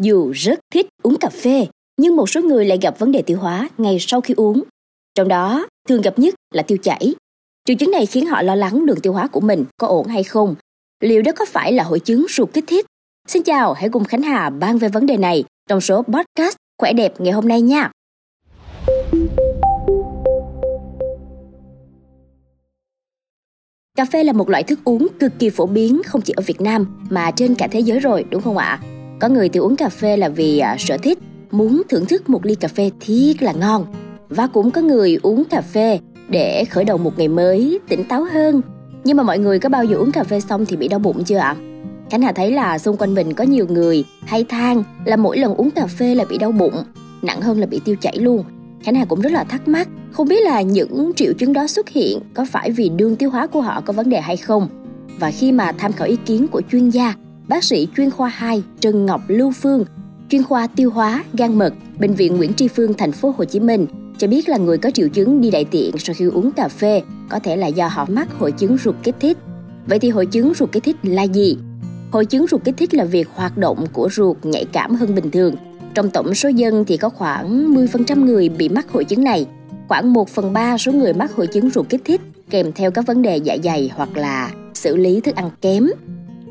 dù rất thích uống cà phê, nhưng một số người lại gặp vấn đề tiêu hóa ngay sau khi uống. Trong đó, thường gặp nhất là tiêu chảy. Triệu chứng này khiến họ lo lắng đường tiêu hóa của mình có ổn hay không. Liệu đó có phải là hội chứng ruột kích thích? Xin chào, hãy cùng Khánh Hà bàn về vấn đề này trong số podcast Khỏe đẹp ngày hôm nay nha. Cà phê là một loại thức uống cực kỳ phổ biến không chỉ ở Việt Nam mà trên cả thế giới rồi đúng không ạ? Có người thì uống cà phê là vì à, sở thích, muốn thưởng thức một ly cà phê thiệt là ngon. Và cũng có người uống cà phê để khởi đầu một ngày mới tỉnh táo hơn. Nhưng mà mọi người có bao giờ uống cà phê xong thì bị đau bụng chưa ạ? Khánh Hà thấy là xung quanh mình có nhiều người hay than là mỗi lần uống cà phê là bị đau bụng, nặng hơn là bị tiêu chảy luôn. Khánh Hà cũng rất là thắc mắc, không biết là những triệu chứng đó xuất hiện có phải vì đường tiêu hóa của họ có vấn đề hay không. Và khi mà tham khảo ý kiến của chuyên gia, bác sĩ chuyên khoa 2 Trần Ngọc Lưu Phương, chuyên khoa tiêu hóa, gan mật, bệnh viện Nguyễn Tri Phương thành phố Hồ Chí Minh cho biết là người có triệu chứng đi đại tiện sau khi uống cà phê có thể là do họ mắc hội chứng ruột kích thích. Vậy thì hội chứng ruột kích thích là gì? Hội chứng ruột kích thích là việc hoạt động của ruột nhạy cảm hơn bình thường. Trong tổng số dân thì có khoảng 10% người bị mắc hội chứng này. Khoảng 1 phần 3 số người mắc hội chứng ruột kích thích kèm theo các vấn đề dạ dày hoặc là xử lý thức ăn kém.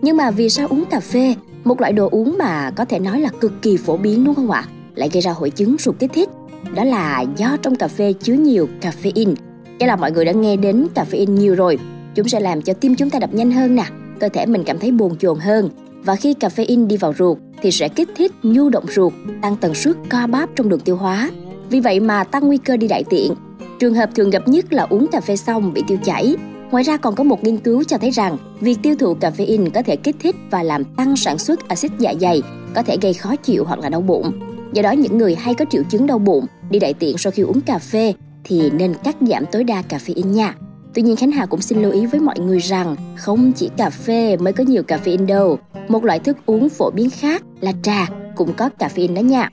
Nhưng mà vì sao uống cà phê, một loại đồ uống mà có thể nói là cực kỳ phổ biến đúng không ạ? Lại gây ra hội chứng ruột kích thích. Đó là do trong cà phê chứa nhiều caffeine. Chắc là mọi người đã nghe đến caffeine nhiều rồi. Chúng sẽ làm cho tim chúng ta đập nhanh hơn nè, cơ thể mình cảm thấy buồn chồn hơn và khi caffeine đi vào ruột thì sẽ kích thích nhu động ruột, tăng tần suất co bóp trong đường tiêu hóa. Vì vậy mà tăng nguy cơ đi đại tiện. Trường hợp thường gặp nhất là uống cà phê xong bị tiêu chảy. Ngoài ra còn có một nghiên cứu cho thấy rằng việc tiêu thụ caffeine có thể kích thích và làm tăng sản xuất axit dạ dày, có thể gây khó chịu hoặc là đau bụng. Do đó những người hay có triệu chứng đau bụng, đi đại tiện sau khi uống cà phê thì nên cắt giảm tối đa caffeine nha. Tuy nhiên Khánh Hà cũng xin lưu ý với mọi người rằng không chỉ cà phê mới có nhiều caffeine đâu. Một loại thức uống phổ biến khác là trà cũng có caffeine đó nha.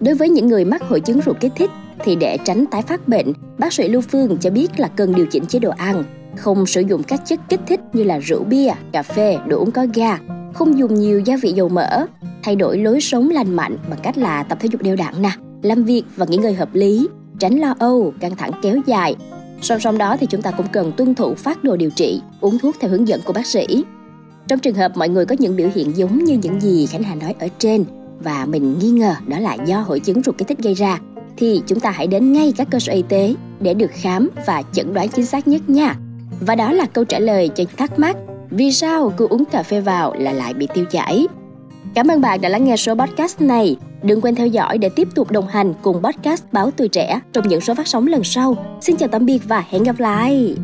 Đối với những người mắc hội chứng ruột kích thích thì để tránh tái phát bệnh, bác sĩ Lưu Phương cho biết là cần điều chỉnh chế độ ăn, không sử dụng các chất kích thích như là rượu bia, cà phê, đồ uống có ga, không dùng nhiều gia vị dầu mỡ, thay đổi lối sống lành mạnh bằng cách là tập thể dục đều đặn nè, làm việc và nghỉ ngơi hợp lý, tránh lo âu, căng thẳng kéo dài, Song song đó thì chúng ta cũng cần tuân thủ phát đồ điều trị, uống thuốc theo hướng dẫn của bác sĩ. Trong trường hợp mọi người có những biểu hiện giống như những gì Khánh Hà nói ở trên và mình nghi ngờ đó là do hội chứng ruột kích thích gây ra thì chúng ta hãy đến ngay các cơ sở y tế để được khám và chẩn đoán chính xác nhất nha. Và đó là câu trả lời cho thắc mắc vì sao cứ uống cà phê vào là lại bị tiêu chảy. Cảm ơn bạn đã lắng nghe số podcast này. Đừng quên theo dõi để tiếp tục đồng hành cùng podcast Báo Tuổi Trẻ trong những số phát sóng lần sau. Xin chào tạm biệt và hẹn gặp lại!